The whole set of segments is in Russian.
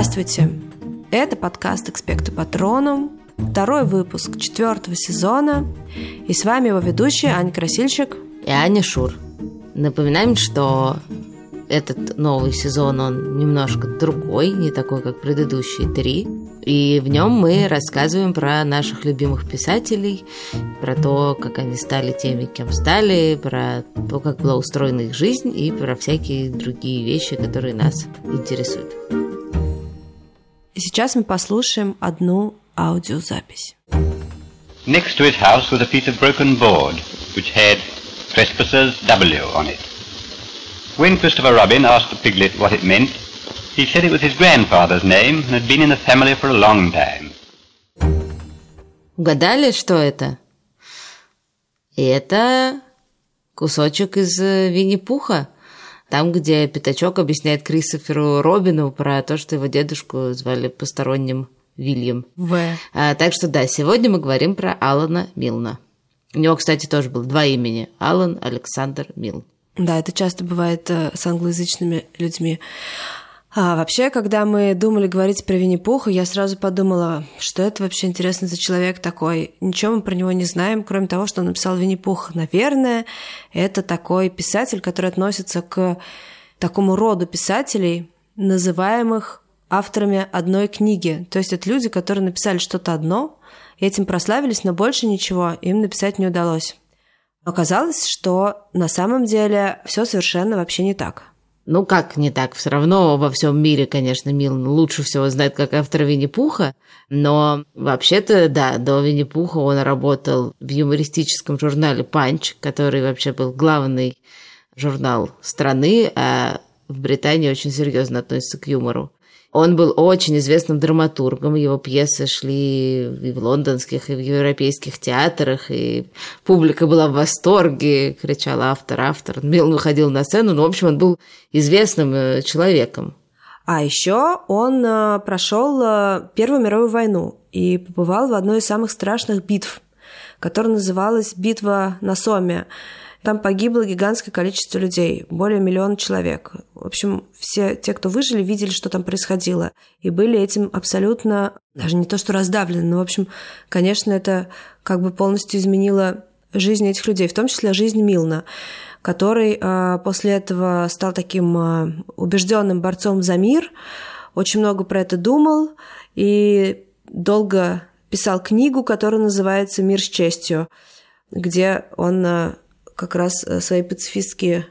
Здравствуйте! Это подкаст «Экспекты Патроном», второй выпуск четвертого сезона. И с вами его ведущая Аня Красильщик и Аня Шур. Напоминаем, что этот новый сезон, он немножко другой, не такой, как предыдущие три. И в нем мы рассказываем про наших любимых писателей, про то, как они стали теми, кем стали, про то, как была устроена их жизнь и про всякие другие вещи, которые нас интересуют. И сейчас мы послушаем одну аудиозапись. Next to his house was a piece of broken board, which had Trespassers W on it. When Christopher Robin asked the piglet what it meant, he said it was his grandfather's name and had been in the family for a long time. Угадали, что это? Это кусочек из э, Винни-Пуха. Там, где Пятачок объясняет Кристоферу Робину про то, что его дедушку звали посторонним Вильям. В. А, так что да, сегодня мы говорим про Алана Милна. У него, кстати, тоже было два имени. Алан Александр Милн. Да, это часто бывает э, с англоязычными людьми. А вообще, когда мы думали говорить про Винни-Пуха, я сразу подумала, что это вообще интересно за человек такой. Ничего мы про него не знаем, кроме того, что он написал Винни-Пух. Наверное, это такой писатель, который относится к такому роду писателей, называемых авторами одной книги. То есть это люди, которые написали что-то одно, и этим прославились, но больше ничего им написать не удалось. Оказалось, что на самом деле все совершенно вообще не так. Ну как не так? Все равно во всем мире, конечно, Милн лучше всего знает как автор Винни-Пуха, но вообще-то, да, до Винни-Пуха он работал в юмористическом журнале «Панч», который вообще был главный журнал страны, а в Британии очень серьезно относится к юмору. Он был очень известным драматургом, его пьесы шли и в лондонских, и в европейских театрах, и публика была в восторге, кричал автор, автор. Милн выходил на сцену, но, в общем, он был известным э, человеком. А еще он э, прошел э, Первую мировую войну и побывал в одной из самых страшных битв, которая называлась «Битва на Соме». Там погибло гигантское количество людей, более миллиона человек. В общем, все те, кто выжили, видели, что там происходило. И были этим абсолютно, даже не то что раздавлены, но, в общем, конечно, это как бы полностью изменило жизнь этих людей, в том числе жизнь Милна который э, после этого стал таким э, убежденным борцом за мир, очень много про это думал и долго писал книгу, которая называется «Мир с честью», где он э, как раз э, свои пацифистские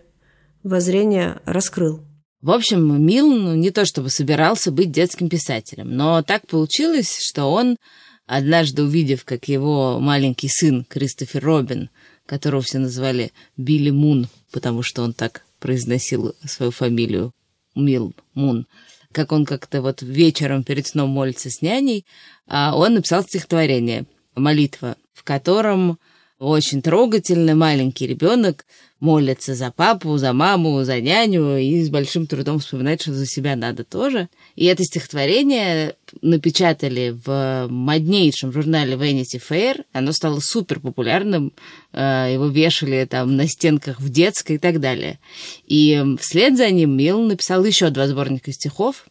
воззрения раскрыл. В общем, Милн не то чтобы собирался быть детским писателем, но так получилось, что он, однажды увидев, как его маленький сын Кристофер Робин, которого все называли Билли Мун, потому что он так произносил свою фамилию Мил Мун, как он как-то вот вечером перед сном молится с няней, а он написал стихотворение «Молитва», в котором очень трогательный маленький ребенок молится за папу, за маму, за няню и с большим трудом вспоминает, что за себя надо тоже. И это стихотворение напечатали в моднейшем журнале Vanity Fair. Оно стало супер популярным. Э, его вешали там на стенках в детской и так далее. И вслед за ним Милл написал еще два сборника стихов,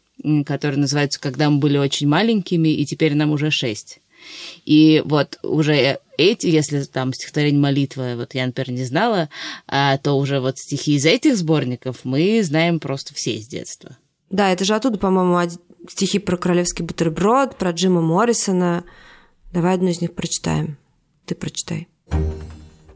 которые называются «Когда мы были очень маленькими, и теперь нам уже шесть». И вот уже эти, если там стихотворение молитва, вот я, например, не знала, а, то уже вот стихи из этих сборников мы знаем просто все с детства. Да, это же оттуда, по-моему, стихи про королевский бутерброд, про Джима Моррисона. Давай одну из них прочитаем. Ты прочитай.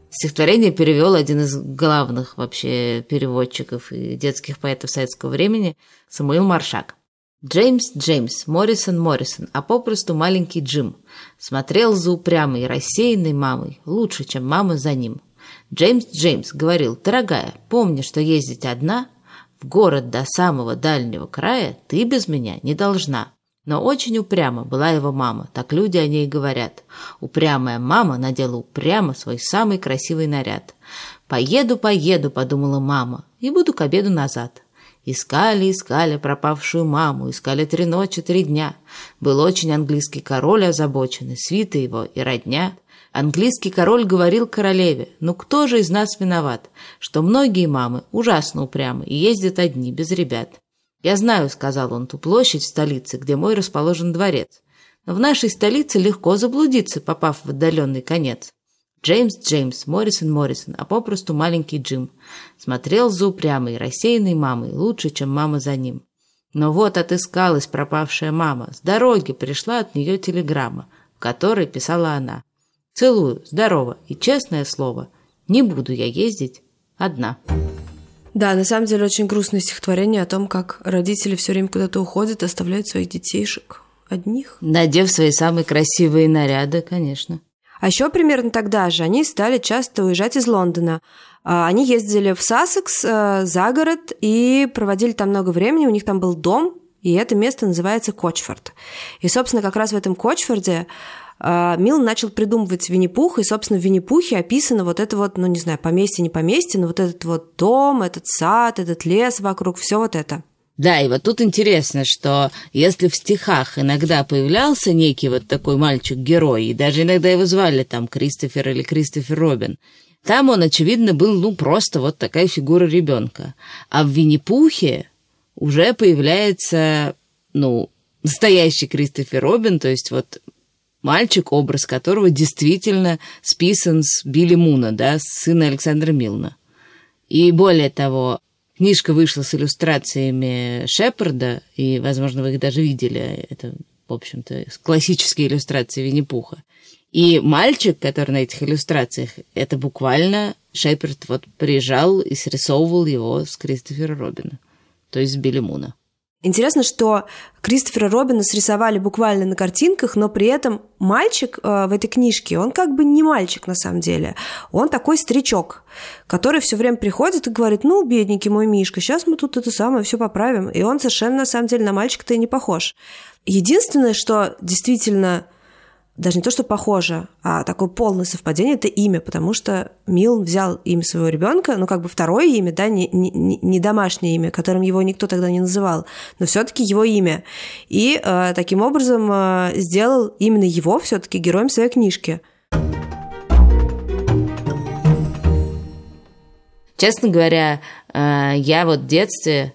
Стихотворение перевел один из главных вообще переводчиков и детских поэтов советского времени Самуил Маршак. Джеймс Джеймс, Моррисон Моррисон, а попросту маленький Джим, смотрел за упрямой рассеянной мамой, лучше, чем мама за ним. Джеймс Джеймс говорил, дорогая, помни, что ездить одна в город до самого дальнего края ты без меня не должна. Но очень упряма была его мама, так люди о ней говорят. Упрямая мама надела упрямо свой самый красивый наряд. «Поеду, поеду», — подумала мама, — «и буду к обеду назад». Искали, искали пропавшую маму, искали три ночи, три дня. Был очень английский король озабоченный, свита его и родня. Английский король говорил королеве, ну кто же из нас виноват, что многие мамы ужасно упрямы и ездят одни, без ребят. «Я знаю», — сказал он, — «ту площадь в столице, где мой расположен дворец. Но в нашей столице легко заблудиться, попав в отдаленный конец. Джеймс Джеймс, Моррисон Моррисон, а попросту маленький Джим. Смотрел за упрямой, рассеянной мамой, лучше, чем мама за ним. Но вот отыскалась пропавшая мама. С дороги пришла от нее телеграмма, в которой писала она. «Целую, здорово и честное слово, не буду я ездить одна». Да, на самом деле очень грустное стихотворение о том, как родители все время куда-то уходят, оставляют своих детейшек одних. Надев свои самые красивые наряды, конечно. А еще примерно тогда же они стали часто уезжать из Лондона. А, они ездили в Сассекс э, за город и проводили там много времени. У них там был дом, и это место называется Кочфорд. И, собственно, как раз в этом Кочфорде а, Милн начал придумывать Винни-Пух, и, собственно, в Винни-Пухе описано вот это вот, ну, не знаю, поместье, не поместье, но вот этот вот дом, этот сад, этот лес вокруг, все вот это. Да, и вот тут интересно, что если в стихах иногда появлялся некий вот такой мальчик-герой, и даже иногда его звали там Кристофер или Кристофер Робин, там он, очевидно, был, ну, просто вот такая фигура ребенка. А в Винни-Пухе уже появляется, ну, настоящий Кристофер Робин, то есть вот Мальчик, образ которого действительно списан с Билли Муна, да, сына Александра Милна. И более того, книжка вышла с иллюстрациями Шепарда, и, возможно, вы их даже видели. Это, в общем-то, классические иллюстрации Винни-Пуха. И мальчик, который на этих иллюстрациях, это буквально Шепард вот приезжал и срисовывал его с Кристофера Робина, то есть с Билли Муна. Интересно, что Кристофера Робина срисовали буквально на картинках, но при этом мальчик э, в этой книжке, он как бы не мальчик на самом деле. Он такой старичок, который все время приходит и говорит, ну, бедненький мой Мишка, сейчас мы тут это самое все поправим. И он совершенно на самом деле на мальчика-то и не похож. Единственное, что действительно даже не то, что похоже, а такое полное совпадение – это имя, потому что Милн взял имя своего ребенка, ну, как бы второе имя, да, не, не, не домашнее имя, которым его никто тогда не называл, но все-таки его имя. И э, таким образом э, сделал именно его все-таки героем своей книжки. Честно говоря, э, я вот в детстве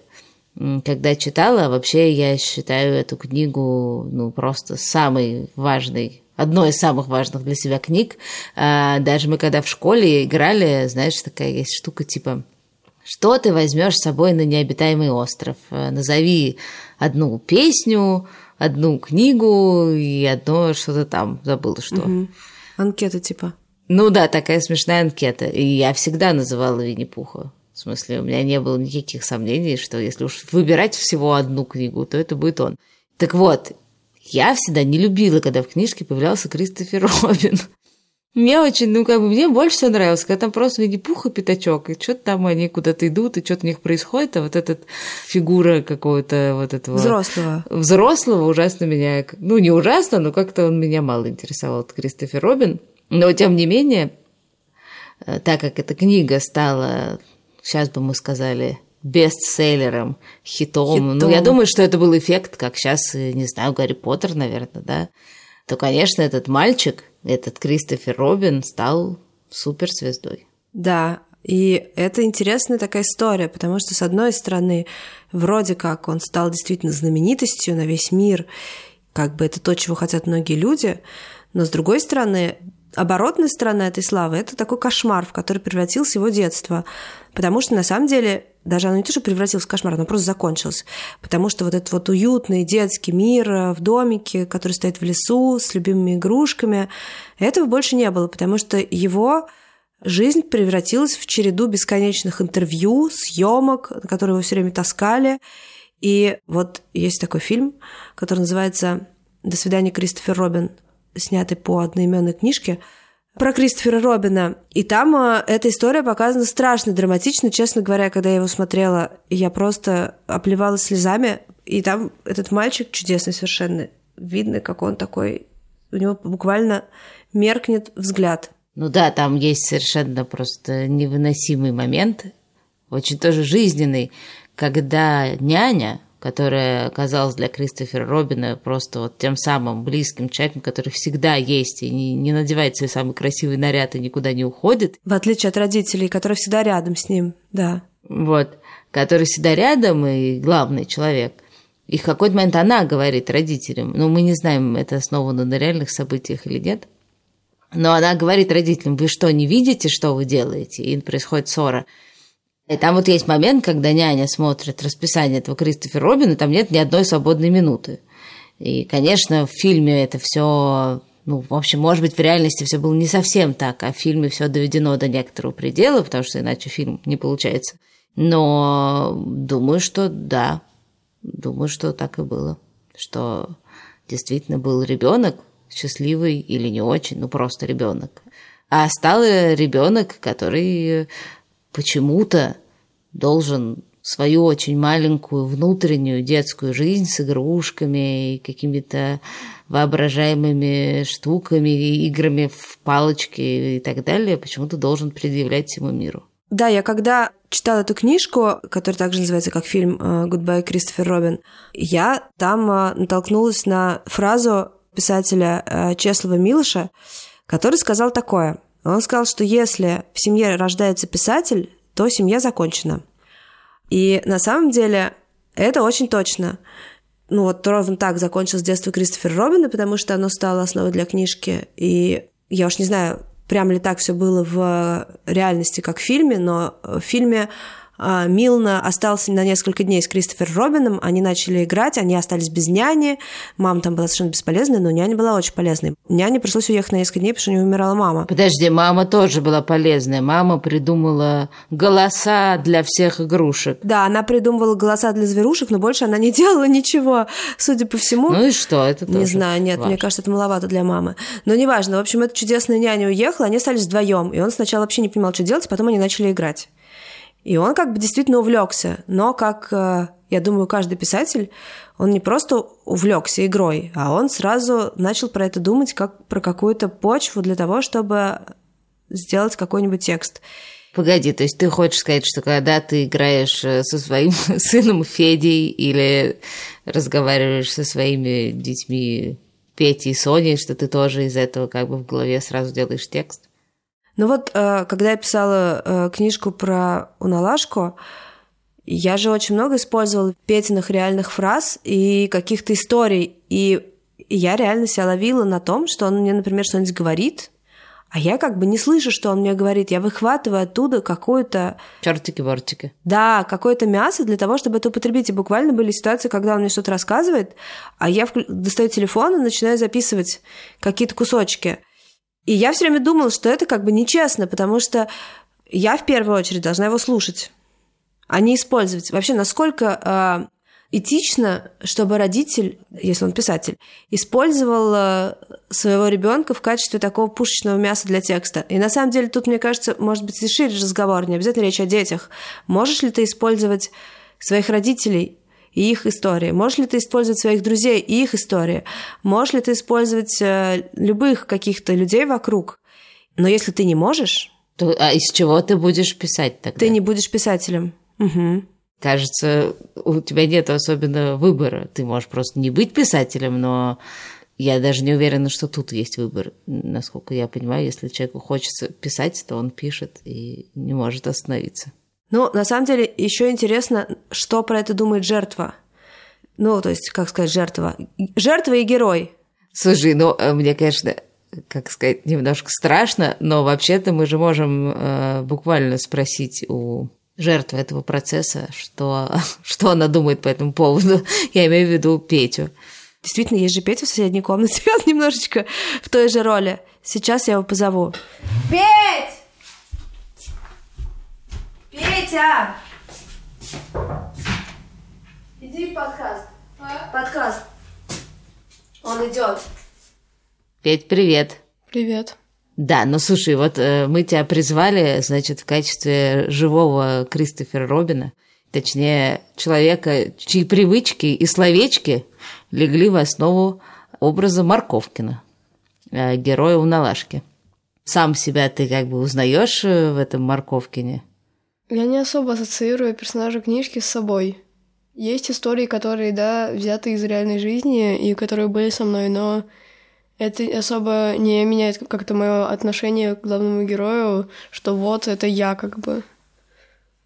когда читала, вообще я считаю эту книгу ну, просто самой важной одной из самых важных для себя книг. А, даже мы когда в школе играли, знаешь, такая есть штука типа что ты возьмешь с собой на необитаемый остров? А, назови одну песню, одну книгу и одно что-то там, забыла что. Угу. Анкета типа. Ну да, такая смешная анкета. И я всегда называла Винни-Пуха. В смысле, у меня не было никаких сомнений, что если уж выбирать всего одну книгу, то это будет он. Так вот, я всегда не любила, когда в книжке появлялся Кристофер Робин. Мне очень, ну, как бы, мне больше всего нравилось, когда там просто Винни-Пух и Пятачок, и что-то там они куда-то идут, и что-то у них происходит, а вот эта фигура какого-то вот этого... Взрослого. Взрослого ужасно меня... Ну, не ужасно, но как-то он меня мало интересовал, Кристофер Робин. Но, тем не менее, э, так как эта книга стала, сейчас бы мы сказали, бестселлером, хитом. хитом. Ну, я думаю, что это был эффект, как сейчас, не знаю, Гарри Поттер, наверное, да. То, конечно, этот мальчик, этот Кристофер Робин стал суперзвездой. Да, и это интересная такая история, потому что, с одной стороны, вроде как он стал действительно знаменитостью на весь мир, как бы это то, чего хотят многие люди, но, с другой стороны, оборотная сторона этой славы – это такой кошмар, в который превратилось его детство. Потому что, на самом деле, даже оно не то, что превратилось в кошмар, оно просто закончилось. Потому что вот этот вот уютный детский мир э, в домике, который стоит в лесу с любимыми игрушками, этого больше не было, потому что его жизнь превратилась в череду бесконечных интервью, съемок, на которые его все время таскали. И вот есть такой фильм, который называется «До свидания, Кристофер Робин», снятый по одноименной книжке – про Кристофера Робина. И там э, эта история показана страшно драматично. Честно говоря, когда я его смотрела, я просто обливалась слезами. И там этот мальчик чудесный совершенно. Видно, как он такой... У него буквально меркнет взгляд. Ну да, там есть совершенно просто невыносимый момент, очень тоже жизненный, когда няня, которая оказалась для Кристофера Робина просто вот тем самым близким человеком, который всегда есть и не, не надевает свой самый красивый наряд и никуда не уходит. В отличие от родителей, которые всегда рядом с ним, да. вот, который всегда рядом и главный человек. И в какой-то момент она говорит родителям, ну, мы не знаем, это основано на реальных событиях или нет, но она говорит родителям, вы что, не видите, что вы делаете? И происходит ссора. И там вот есть момент, когда няня смотрит расписание этого Кристофера Робина, там нет ни одной свободной минуты. И, конечно, в фильме это все, ну, в общем, может быть, в реальности все было не совсем так, а в фильме все доведено до некоторого предела, потому что иначе фильм не получается. Но думаю, что да, думаю, что так и было, что действительно был ребенок счастливый или не очень, ну просто ребенок. А стал ребенок, который почему-то должен свою очень маленькую внутреннюю детскую жизнь с игрушками и какими-то воображаемыми штуками, играми в палочки и так далее, почему-то должен предъявлять всему миру. Да, я когда читала эту книжку, которая также называется как фильм «Goodbye, Christopher Robin», я там э, натолкнулась на фразу писателя э, Чеслава Милоша, который сказал такое. Он сказал, что если в семье рождается писатель, то семья закончена. И на самом деле это очень точно. Ну вот ровно так закончилось детство Кристофера Робина, потому что оно стало основой для книжки. И я уж не знаю, прям ли так все было в реальности, как в фильме, но в фильме Милна остался на несколько дней с Кристофером Робином, они начали играть, они остались без няни, мама там была совершенно бесполезная, но няня была очень полезной. Няне пришлось уехать на несколько дней, потому что у нее умирала мама. Подожди, мама тоже была полезная. Мама придумала голоса для всех игрушек. Да, она придумывала голоса для зверушек, но больше она не делала ничего, судя по всему. Ну и что, это тоже Не знаю, нет, важно. мне кажется, это маловато для мамы. Но неважно, в общем, эта чудесная няня уехала, они остались вдвоем, и он сначала вообще не понимал, что делать, потом они начали играть. И он как бы действительно увлекся, но как, э, я думаю, каждый писатель, он не просто увлекся игрой, а он сразу начал про это думать как про какую-то почву для того, чтобы сделать какой-нибудь текст. Погоди, то есть ты хочешь сказать, что когда ты играешь э, со своим сыном Федей или разговариваешь со своими детьми Петей и Соней, что ты тоже из этого как бы в голове сразу делаешь текст? Ну вот, э, когда я писала э, книжку про Уналашку, я же очень много использовала Петиных реальных фраз и каких-то историй. И я реально себя ловила на том, что он мне, например, что-нибудь говорит, а я как бы не слышу, что он мне говорит. Я выхватываю оттуда какое-то... Чертики-бортики. Да, какое-то мясо для того, чтобы это употребить. И буквально были ситуации, когда он мне что-то рассказывает, а я достаю телефон и начинаю записывать какие-то кусочки. И я все время думала, что это как бы нечестно, потому что я в первую очередь должна его слушать, а не использовать. Вообще, насколько э, этично, чтобы родитель, если он писатель, использовал э, своего ребенка в качестве такого пушечного мяса для текста. И на самом деле тут, мне кажется, может быть и шире разговор, не обязательно речь о детях. Можешь ли ты использовать своих родителей и их истории? Можешь ли ты использовать своих друзей и их истории? Можешь ли ты использовать э, любых каких-то людей вокруг? Но если ты не можешь... То, а из чего ты будешь писать тогда? Ты не будешь писателем. Угу. Кажется, у тебя нет особенно выбора. Ты можешь просто не быть писателем, но я даже не уверена, что тут есть выбор. Насколько я понимаю, если человеку хочется писать, то он пишет и не может остановиться. Ну, на самом деле, еще интересно, что про это думает жертва. Ну, то есть, как сказать, жертва. Жертва и герой. Слушай, ну, э, мне, конечно, как сказать, немножко страшно, но вообще-то мы же можем э, буквально спросить у жертвы этого процесса, что, что она думает по этому поводу. Я имею в виду Петю. Действительно, есть же Петя в соседней комнате, он немножечко в той же роли. Сейчас я его позову. Петь! Петя! Иди в подкаст. А? Подкаст. Он идет. Петь, привет. Привет. Да, ну слушай, вот э, мы тебя призвали, значит, в качестве живого Кристофера Робина, точнее, человека, чьи привычки и словечки легли в основу образа Марковкина, э, героя Уналашки. Сам себя ты как бы узнаешь э, в этом Марковкине? Я не особо ассоциирую персонажа книжки с собой. Есть истории, которые, да, взяты из реальной жизни и которые были со мной, но это особо не меняет как-то мое отношение к главному герою, что вот это я как бы.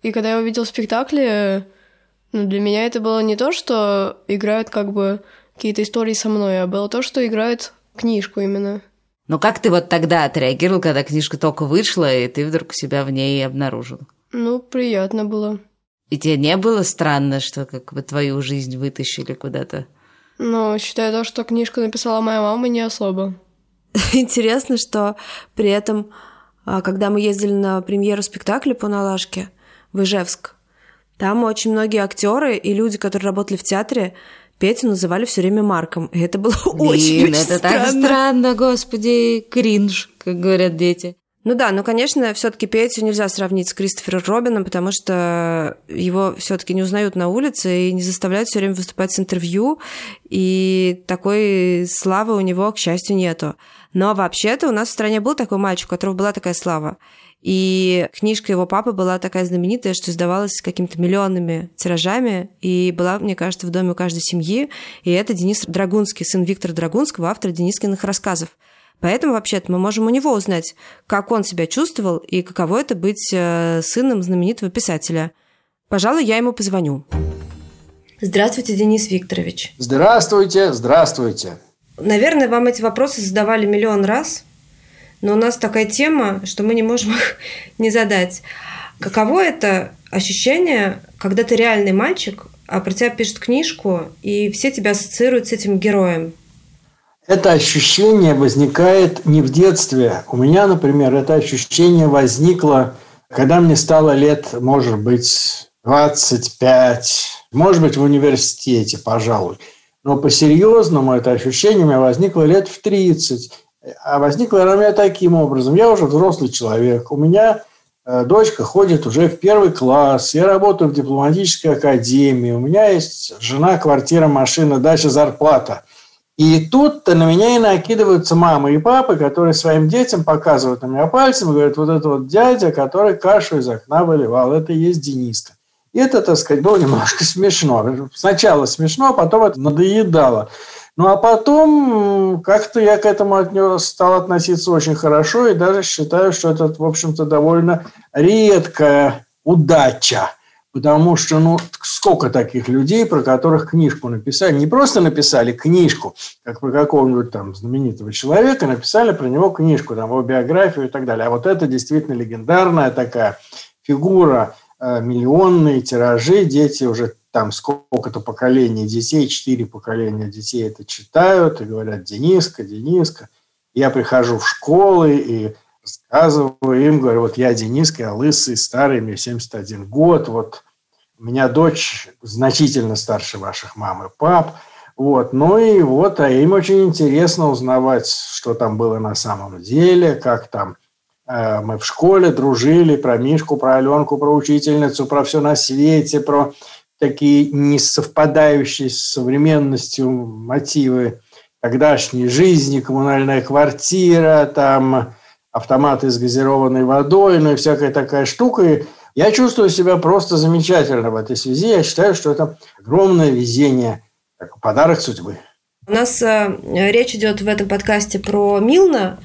И когда я увидел спектакли, ну, для меня это было не то, что играют как бы какие-то истории со мной, а было то, что играют книжку именно. Но как ты вот тогда отреагировал, когда книжка только вышла, и ты вдруг себя в ней обнаружил? Ну, приятно было. И тебе не было странно, что как бы твою жизнь вытащили куда-то? Ну, считаю то, что книжку написала моя мама, не особо. Интересно, что при этом, а, когда мы ездили на премьеру спектакля по Налажке в Ижевск, там очень многие актеры и люди, которые работали в театре, Петю называли все время Марком. И это было очень, очень это странно. так странно, господи, кринж, как говорят дети. Ну да, ну, конечно, все-таки Петю нельзя сравнить с Кристофером Робином, потому что его все-таки не узнают на улице и не заставляют все время выступать с интервью, и такой славы у него, к счастью, нету. Но вообще-то у нас в стране был такой мальчик, у которого была такая слава. И книжка его папы была такая знаменитая, что издавалась какими-то миллионными тиражами, и была, мне кажется, в доме у каждой семьи. И это Денис Драгунский, сын Виктора Драгунского, автор Денискиных рассказов. Поэтому, вообще-то, мы можем у него узнать, как он себя чувствовал и каково это быть э, сыном знаменитого писателя. Пожалуй, я ему позвоню. Здравствуйте, Денис Викторович. Здравствуйте, здравствуйте. Наверное, вам эти вопросы задавали миллион раз, но у нас такая тема, что мы не можем их не задать. Каково это ощущение, когда ты реальный мальчик, а про тебя пишут книжку, и все тебя ассоциируют с этим героем? Это ощущение возникает не в детстве. У меня, например, это ощущение возникло, когда мне стало лет, может быть, 25, может быть, в университете, пожалуй. Но по-серьезному это ощущение у меня возникло лет в 30. А возникло оно у меня таким образом. Я уже взрослый человек. У меня э, дочка ходит уже в первый класс. Я работаю в дипломатической академии. У меня есть жена, квартира, машина, дача, зарплата. И тут-то на меня и накидываются мамы и папы, которые своим детям показывают на меня пальцем и говорят, вот это вот дядя, который кашу из окна выливал, это и есть Дениска. И это, так сказать, было немножко смешно. Сначала смешно, а потом это надоедало. Ну, а потом как-то я к этому отнес, стал относиться очень хорошо и даже считаю, что это, в общем-то, довольно редкая удача. Потому что, ну, сколько таких людей, про которых книжку написали. Не просто написали книжку, как про какого-нибудь там знаменитого человека, написали про него книжку, там, его биографию и так далее. А вот это действительно легендарная такая фигура, э, миллионные тиражи, дети уже там сколько-то поколений детей, четыре поколения детей это читают и говорят «Дениска, Дениска». Я прихожу в школы и рассказываю им, говорю, вот я Дениска, я лысый, старый, мне 71 год, вот у меня дочь значительно старше ваших мам и пап, вот, ну и вот, а им очень интересно узнавать, что там было на самом деле, как там э, мы в школе дружили, про Мишку, про Аленку, про учительницу, про все на свете, про такие несовпадающие с современностью мотивы тогдашней жизни, коммунальная квартира, там автоматы с газированной водой, ну и всякая такая штука. И я чувствую себя просто замечательно в этой связи. Я считаю, что это огромное везение, подарок судьбы. У нас э, речь идет в этом подкасте про Милна.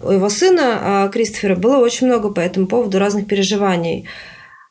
У его сына э, Кристофера было очень много по этому поводу разных переживаний.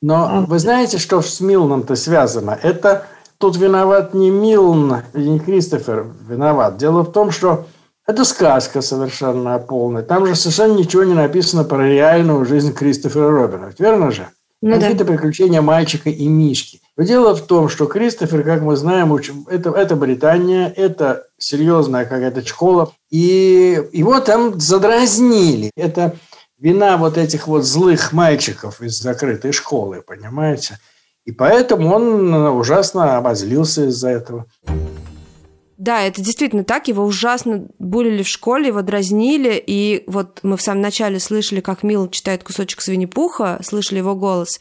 Но а... вы знаете, что с Милном-то связано? Это тут виноват не Милн, не Кристофер виноват. Дело в том, что это сказка совершенно полная. Там же совершенно ничего не написано про реальную жизнь Кристофера Робина. Верно же? Ну, Какие-то да. приключения мальчика и Мишки. Но дело в том, что Кристофер, как мы знаем, это, это Британия, это серьезная какая-то школа, и его там задразнили. Это вина вот этих вот злых мальчиков из закрытой школы, понимаете? И поэтому он ужасно обозлился из-за этого. Да, это действительно так. Его ужасно булили в школе, его дразнили. И вот мы в самом начале слышали, как Мил читает кусочек Свинни-Пуха, слышали его голос.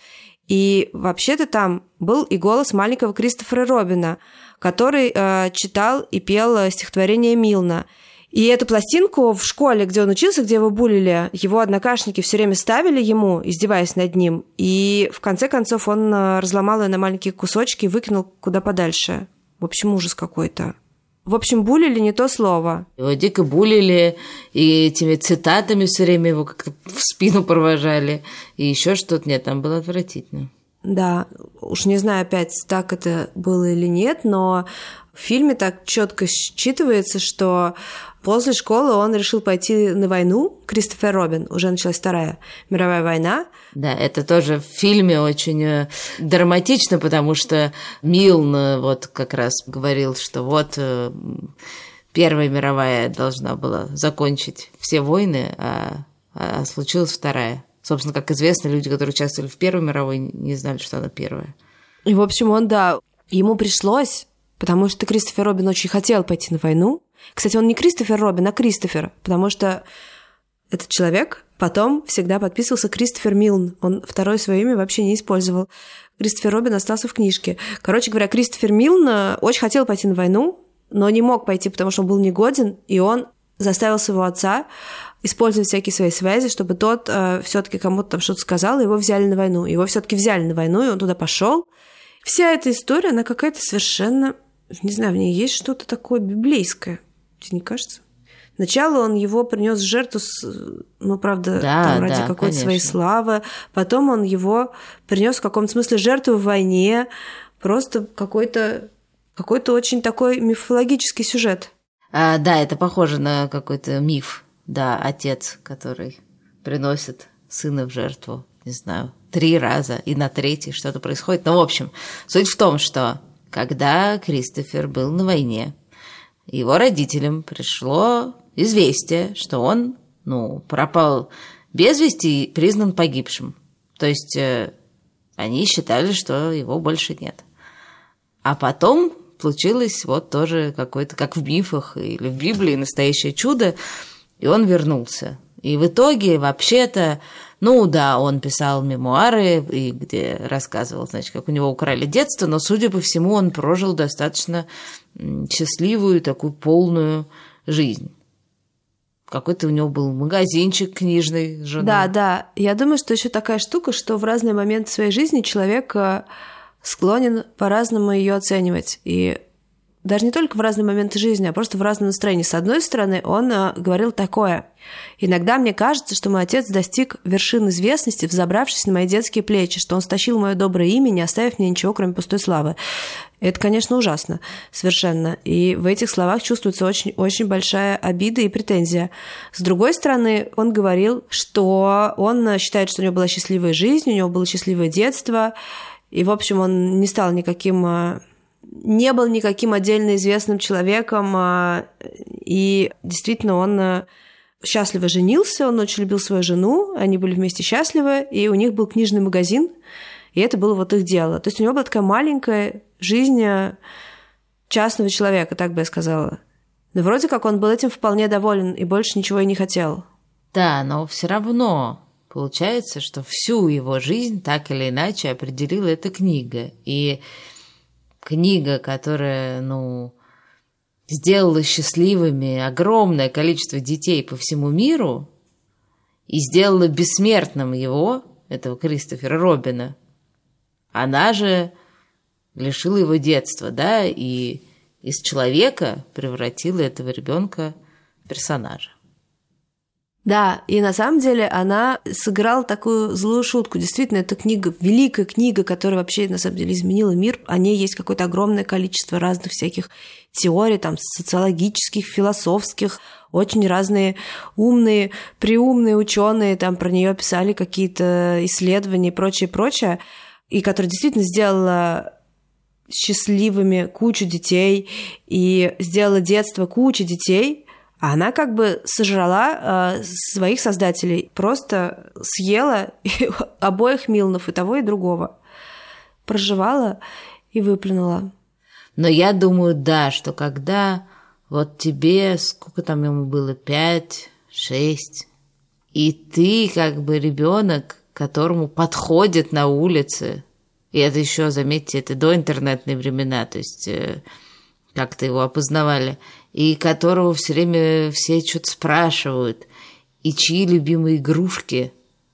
И вообще-то там был и голос маленького Кристофера Робина, который э, читал и пел стихотворение Милна. И эту пластинку в школе, где он учился, где его булили, его однокашники все время ставили ему, издеваясь над ним. И в конце концов он э, разломал ее на маленькие кусочки и выкинул куда подальше. В общем, ужас какой-то. В общем, булили не то слово. Его дико булили, и этими цитатами все время его как-то в спину провожали. И еще что-то нет, там было отвратительно. Да, уж не знаю опять, так это было или нет, но в фильме так четко считывается, что после школы он решил пойти на войну. Кристофер Робин, уже началась Вторая мировая война. Да, это тоже в фильме очень э, драматично, потому что Милн э, вот как раз говорил, что вот э, Первая мировая должна была закончить все войны, а, а случилась Вторая. Собственно, как известно, люди, которые участвовали в Первой мировой, не знали, что она первая. И, в общем, он, да, ему пришлось, потому что Кристофер Робин очень хотел пойти на войну. Кстати, он не Кристофер Робин, а Кристофер, потому что этот человек потом всегда подписывался Кристофер Милн. Он второе свое имя вообще не использовал. Кристофер Робин остался в книжке. Короче говоря, Кристофер Милн э, очень хотел пойти на войну, но не мог пойти, потому что он был негоден, и он заставил своего отца использовать всякие свои связи, чтобы тот э, все-таки кому-то там что-то сказал, и его взяли на войну. Его все-таки взяли на войну, и он туда пошел. Вся эта история, она какая-то совершенно, не знаю, в ней есть что-то такое библейское. Тебе не кажется? Сначала он его принес в жертву, ну, правда, да, там, ради да, какой-то конечно. своей славы. Потом он его принес в каком-то смысле жертву в войне. Просто какой-то какой-то очень такой мифологический сюжет. А, да, это похоже на какой-то миф. Да, отец, который приносит сына в жертву, не знаю, три раза, и на третий что-то происходит. Ну, в общем, суть в том, что когда Кристофер был на войне, его родителям пришло известие, что он, ну, пропал без вести и признан погибшим. То есть э, они считали, что его больше нет. А потом случилось вот тоже какое-то, как в мифах или в Библии, настоящее чудо, и он вернулся. И в итоге, вообще-то, ну да, он писал мемуары, и где рассказывал, значит, как у него украли детство, но, судя по всему, он прожил достаточно счастливую, такую полную жизнь. Какой-то у него был магазинчик книжный. Жены. Да, да. Я думаю, что еще такая штука, что в разные моменты своей жизни человек э, склонен по-разному ее оценивать. И даже не только в разные моменты жизни, а просто в разном настроении. С одной стороны, он э, говорил такое. «Иногда мне кажется, что мой отец достиг вершин известности, взобравшись на мои детские плечи, что он стащил мое доброе имя, не оставив мне ничего, кроме пустой славы». Это, конечно, ужасно, совершенно. И в этих словах чувствуется очень, очень большая обида и претензия. С другой стороны, он говорил, что он считает, что у него была счастливая жизнь, у него было счастливое детство, и, в общем, он не стал никаким э, не был никаким отдельно известным человеком, а, и действительно он э, счастливо женился, он очень любил свою жену, они были вместе счастливы, и у них был книжный магазин, и это было вот их дело. То есть у него была такая маленькая жизнь э, частного человека, так бы я сказала. Но вроде как он был этим вполне доволен и больше ничего и не хотел. Да, но все равно получается, что всю его жизнь так или иначе определила эта книга. И книга, которая, ну, сделала счастливыми огромное количество детей по всему миру и сделала бессмертным его, этого Кристофера Робина, она же лишила его детства, да, и из человека превратила этого ребенка в персонажа. Да, и на самом деле она сыграла такую злую шутку. Действительно, это книга, великая книга, которая вообще, на самом деле, изменила мир. О ней есть какое-то огромное количество разных всяких теорий, там, социологических, философских, очень разные умные, приумные ученые там про нее писали какие-то исследования и прочее, прочее, и которая действительно сделала счастливыми кучу детей и сделала детство кучи детей, а она как бы сожрала э, своих создателей, просто съела обоих Милнов, и того, и другого. Проживала и выплюнула. Но я думаю, да, что когда вот тебе, сколько там ему было, пять, шесть, и ты как бы ребенок, которому подходит на улице, и это еще, заметьте, это до интернетные времена, то есть э, как-то его опознавали – и которого все время все что-то спрашивают, и чьи любимые игрушки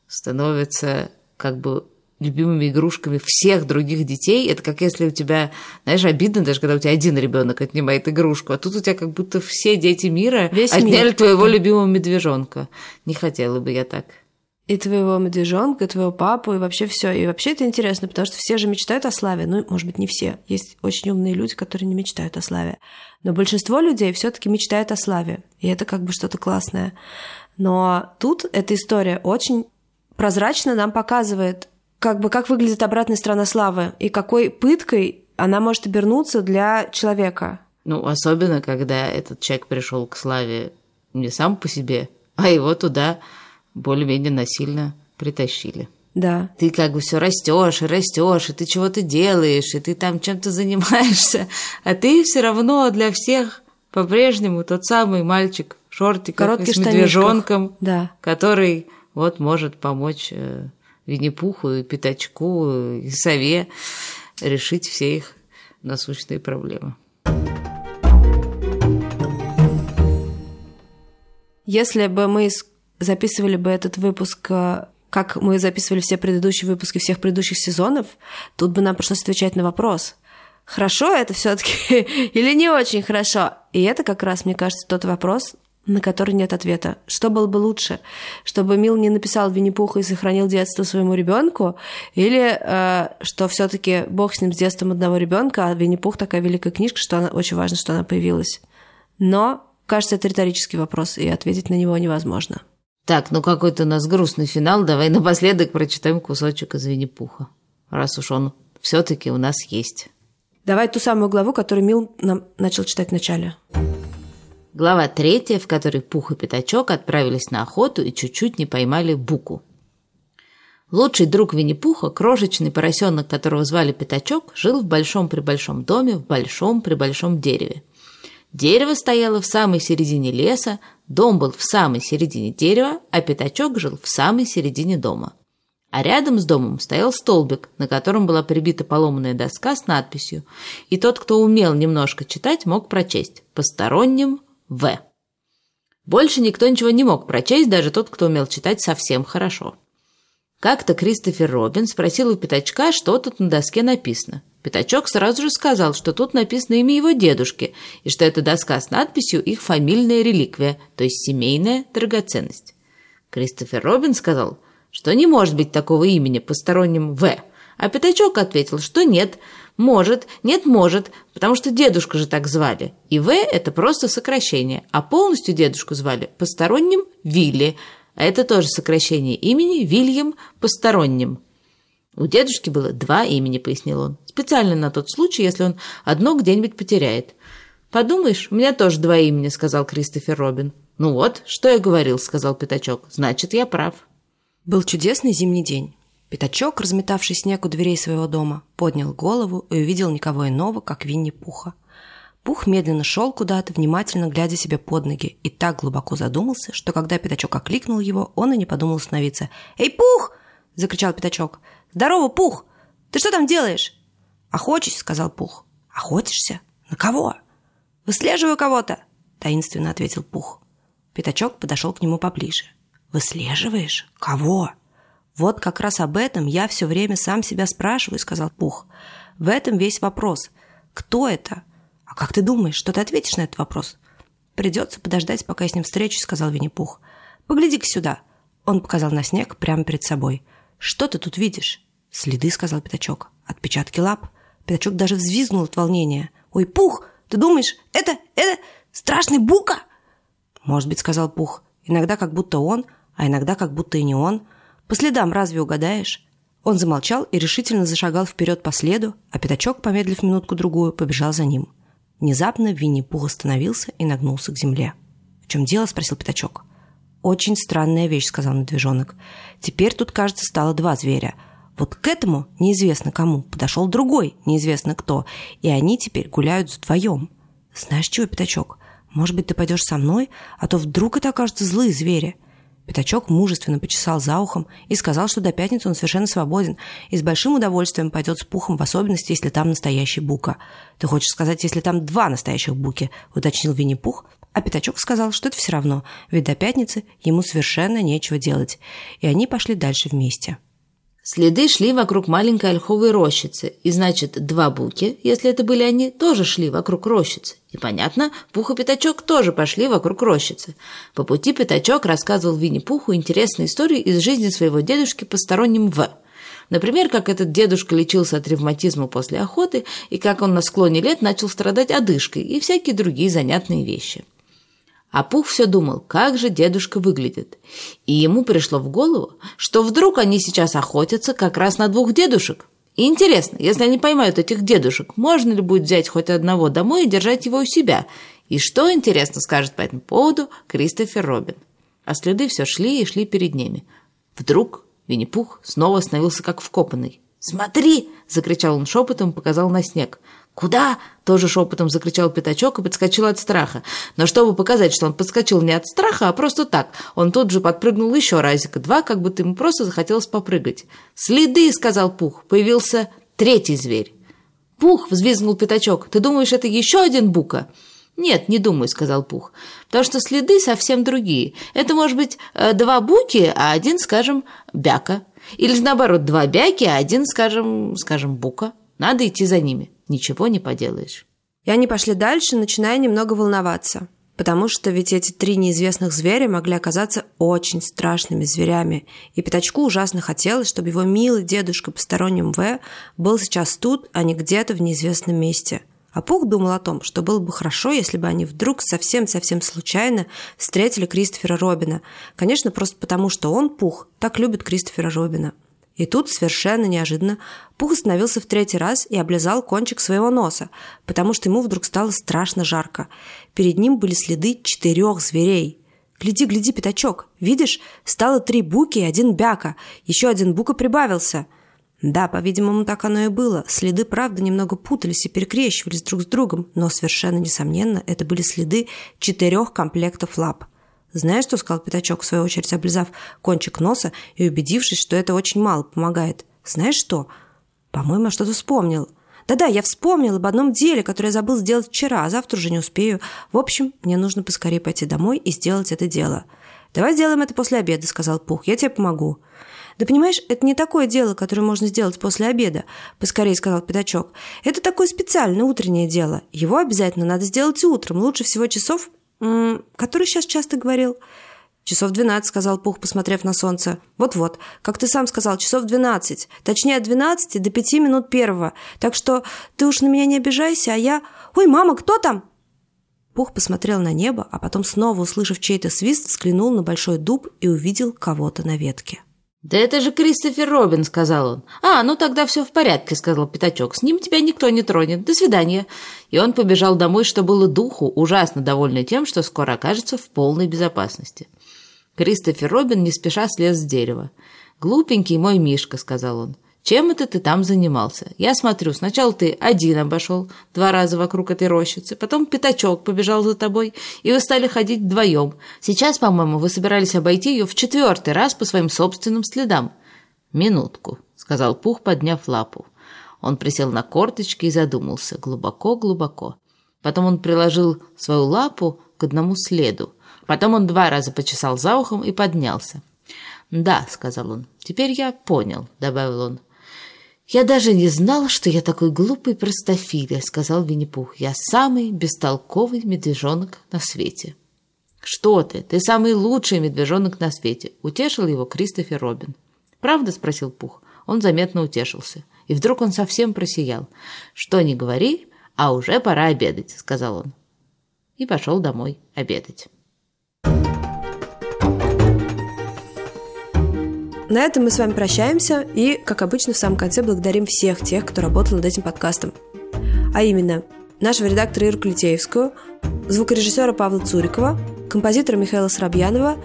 становятся как бы любимыми игрушками всех других детей. Это как если у тебя, знаешь, обидно даже, когда у тебя один ребенок отнимает игрушку, а тут у тебя как будто все дети мира Весь отняли мир. твоего любимого медвежонка. Не хотела бы я так. И твоего медвежонка, и твоего папу, и вообще все. И вообще это интересно, потому что все же мечтают о славе. Ну, может быть, не все. Есть очень умные люди, которые не мечтают о славе. Но большинство людей все-таки мечтают о славе. И это как бы что-то классное. Но тут эта история очень прозрачно нам показывает, как бы как выглядит обратная сторона славы и какой пыткой она может обернуться для человека. Ну, особенно, когда этот человек пришел к славе не сам по себе, а его туда более-менее насильно притащили. Да. Ты как бы все растешь и растешь, и ты чего-то делаешь, и ты там чем-то занимаешься, а ты все равно для всех по-прежнему тот самый мальчик в шортиках Коротких с медвежонком, да. который вот может помочь э, Винни-Пуху и Пятачку и Сове решить все их насущные проблемы. Если бы мы записывали бы этот выпуск, э, как мы записывали все предыдущие выпуски всех предыдущих сезонов, тут бы нам пришлось отвечать на вопрос, хорошо это все таки или не очень хорошо. И это как раз, мне кажется, тот вопрос, на который нет ответа. Что было бы лучше? Чтобы Мил не написал Винни-Пуха и сохранил детство своему ребенку, или э, что все таки Бог с ним с детством одного ребенка, а Винни-Пух такая великая книжка, что она, очень важно, что она появилась. Но, кажется, это риторический вопрос, и ответить на него невозможно. Так, ну какой-то у нас грустный финал. Давай напоследок прочитаем кусочек из Винни-Пуха, раз уж он все таки у нас есть. Давай ту самую главу, которую Мил нам начал читать в начале. Глава третья, в которой Пух и Пятачок отправились на охоту и чуть-чуть не поймали Буку. Лучший друг Винни-Пуха, крошечный поросенок, которого звали Пятачок, жил в большом-пребольшом доме в большом-пребольшом дереве. Дерево стояло в самой середине леса, дом был в самой середине дерева, а Пятачок жил в самой середине дома. А рядом с домом стоял столбик, на котором была прибита поломанная доска с надписью, и тот, кто умел немножко читать, мог прочесть «Посторонним в. Больше никто ничего не мог прочесть, даже тот, кто умел читать совсем хорошо. Как-то Кристофер Робин спросил у Пятачка, что тут на доске написано. Пятачок сразу же сказал, что тут написано имя его дедушки, и что эта доска с надписью их фамильная реликвия, то есть семейная драгоценность. Кристофер Робин сказал, что не может быть такого имени посторонним «В», а Пятачок ответил, что нет, может, нет, может, потому что дедушку же так звали. И В – это просто сокращение, а полностью дедушку звали посторонним Вилли, а это тоже сокращение имени Вильям Посторонним. У дедушки было два имени, пояснил он, специально на тот случай, если он одно где-нибудь потеряет. «Подумаешь, у меня тоже два имени», – сказал Кристофер Робин. «Ну вот, что я говорил», – сказал Пятачок. «Значит, я прав». Был чудесный зимний день. Пятачок, разметавший снег у дверей своего дома, поднял голову и увидел никого иного, как Винни-Пуха. Пух медленно шел куда-то, внимательно глядя себе под ноги, и так глубоко задумался, что когда Пятачок окликнул его, он и не подумал остановиться. «Эй, Пух!» – закричал Пятачок. «Здорово, Пух! Ты что там делаешь?» «Охочусь», – сказал Пух. «Охотишься? На кого?» «Выслеживаю кого-то», – таинственно ответил Пух. Пятачок подошел к нему поближе. «Выслеживаешь? Кого?» «Вот как раз об этом я все время сам себя спрашиваю», — сказал Пух. «В этом весь вопрос. Кто это? А как ты думаешь, что ты ответишь на этот вопрос?» «Придется подождать, пока я с ним встречусь», — сказал Винни-Пух. «Погляди-ка сюда». Он показал на снег прямо перед собой. «Что ты тут видишь?» «Следы», — сказал Пятачок. «Отпечатки лап». Пятачок даже взвизгнул от волнения. «Ой, Пух, ты думаешь, это, это страшный Бука?» «Может быть», — сказал Пух. «Иногда как будто он, а иногда как будто и не он». По следам разве угадаешь?» Он замолчал и решительно зашагал вперед по следу, а пятачок, помедлив минутку-другую, побежал за ним. Внезапно Винни-Пух остановился и нагнулся к земле. «В чем дело?» – спросил пятачок. «Очень странная вещь», – сказал медвежонок. «Теперь тут, кажется, стало два зверя. Вот к этому, неизвестно кому, подошел другой, неизвестно кто, и они теперь гуляют вдвоем. Знаешь чего, пятачок, может быть, ты пойдешь со мной, а то вдруг это окажутся злые звери. Пятачок мужественно почесал за ухом и сказал, что до пятницы он совершенно свободен и с большим удовольствием пойдет с пухом, в особенности, если там настоящий бука. «Ты хочешь сказать, если там два настоящих буки?» – уточнил Винни-Пух, а Пятачок сказал, что это все равно, ведь до пятницы ему совершенно нечего делать. И они пошли дальше вместе. Следы шли вокруг маленькой ольховой рощицы, и значит, два буки, если это были они, тоже шли вокруг рощицы. И понятно, Пух и Пятачок тоже пошли вокруг рощицы. По пути Пятачок рассказывал Винни-Пуху интересные истории из жизни своего дедушки посторонним В. Например, как этот дедушка лечился от ревматизма после охоты, и как он на склоне лет начал страдать одышкой, и всякие другие занятные вещи. А Пух все думал, как же дедушка выглядит. И ему пришло в голову, что вдруг они сейчас охотятся как раз на двух дедушек. И интересно, если они поймают этих дедушек, можно ли будет взять хоть одного домой и держать его у себя? И что, интересно, скажет по этому поводу Кристофер Робин? А следы все шли и шли перед ними. Вдруг Винни-Пух снова остановился как вкопанный. «Смотри!» – закричал он шепотом и показал на снег. «Куда?» – тоже шепотом закричал Пятачок и подскочил от страха. Но чтобы показать, что он подскочил не от страха, а просто так, он тут же подпрыгнул еще разика два, как будто ему просто захотелось попрыгать. «Следы!» – сказал Пух. Появился третий зверь. «Пух!» – взвизгнул Пятачок. «Ты думаешь, это еще один Бука?» «Нет, не думаю», — сказал Пух. «Потому что следы совсем другие. Это, может быть, э, два буки, а один, скажем, бяка. Или же, наоборот, два бяки, а один, скажем, скажем, бука. Надо идти за ними. Ничего не поделаешь». И они пошли дальше, начиная немного волноваться. Потому что ведь эти три неизвестных зверя могли оказаться очень страшными зверями. И Пятачку ужасно хотелось, чтобы его милый дедушка посторонним В был сейчас тут, а не где-то в неизвестном месте – а Пух думал о том, что было бы хорошо, если бы они вдруг совсем-совсем случайно встретили Кристофера Робина. Конечно, просто потому, что он, Пух, так любит Кристофера Робина. И тут, совершенно неожиданно, Пух остановился в третий раз и облизал кончик своего носа, потому что ему вдруг стало страшно жарко. Перед ним были следы четырех зверей. «Гляди, гляди, пятачок! Видишь, стало три буки и один бяка. Еще один бука прибавился!» Да, по-видимому, так оно и было. Следы, правда, немного путались и перекрещивались друг с другом, но совершенно несомненно, это были следы четырех комплектов лап. Знаешь, что сказал Пятачок, в свою очередь облизав кончик носа и убедившись, что это очень мало помогает? Знаешь что? По-моему, я что-то вспомнил. Да-да, я вспомнил об одном деле, которое я забыл сделать вчера, а завтра уже не успею. В общем, мне нужно поскорее пойти домой и сделать это дело. «Давай сделаем это после обеда», — сказал Пух. «Я тебе помогу». «Да понимаешь, это не такое дело, которое можно сделать после обеда», – поскорее сказал Пятачок. «Это такое специальное утреннее дело. Его обязательно надо сделать утром, лучше всего часов...» «Который сейчас часто говорил?» «Часов двенадцать», — сказал Пух, посмотрев на солнце. «Вот-вот, как ты сам сказал, часов двенадцать. Точнее, от двенадцати до пяти минут первого. Так что ты уж на меня не обижайся, а я... Ой, мама, кто там?» Пух посмотрел на небо, а потом, снова услышав чей-то свист, взглянул на большой дуб и увидел кого-то на ветке. «Да это же Кристофер Робин», — сказал он. «А, ну тогда все в порядке», — сказал Пятачок. «С ним тебя никто не тронет. До свидания». И он побежал домой, что было духу, ужасно довольный тем, что скоро окажется в полной безопасности. Кристофер Робин не спеша слез с дерева. «Глупенький мой Мишка», — сказал он. Чем это ты там занимался? Я смотрю, сначала ты один обошел два раза вокруг этой рощицы, потом пятачок побежал за тобой, и вы стали ходить вдвоем. Сейчас, по-моему, вы собирались обойти ее в четвертый раз по своим собственным следам. «Минутку», — сказал Пух, подняв лапу. Он присел на корточки и задумался глубоко-глубоко. Потом он приложил свою лапу к одному следу. Потом он два раза почесал за ухом и поднялся. «Да», — сказал он, — «теперь я понял», — добавил он. «Я даже не знал, что я такой глупый простофиля», — сказал Винни-Пух. «Я самый бестолковый медвежонок на свете». «Что ты? Ты самый лучший медвежонок на свете», — утешил его Кристофер Робин. «Правда?» — спросил Пух. Он заметно утешился. И вдруг он совсем просиял. «Что не говори, а уже пора обедать», — сказал он. И пошел домой обедать. На этом мы с вами прощаемся и, как обычно, в самом конце благодарим всех тех, кто работал над этим подкастом. А именно, нашего редактора Ирку Литеевскую, звукорежиссера Павла Цурикова, композитора Михаила Срабьянова,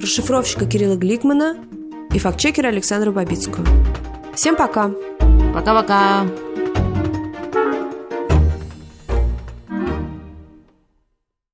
расшифровщика Кирилла Гликмана и фактчекера Александра Бабицкую. Всем пока! Пока-пока!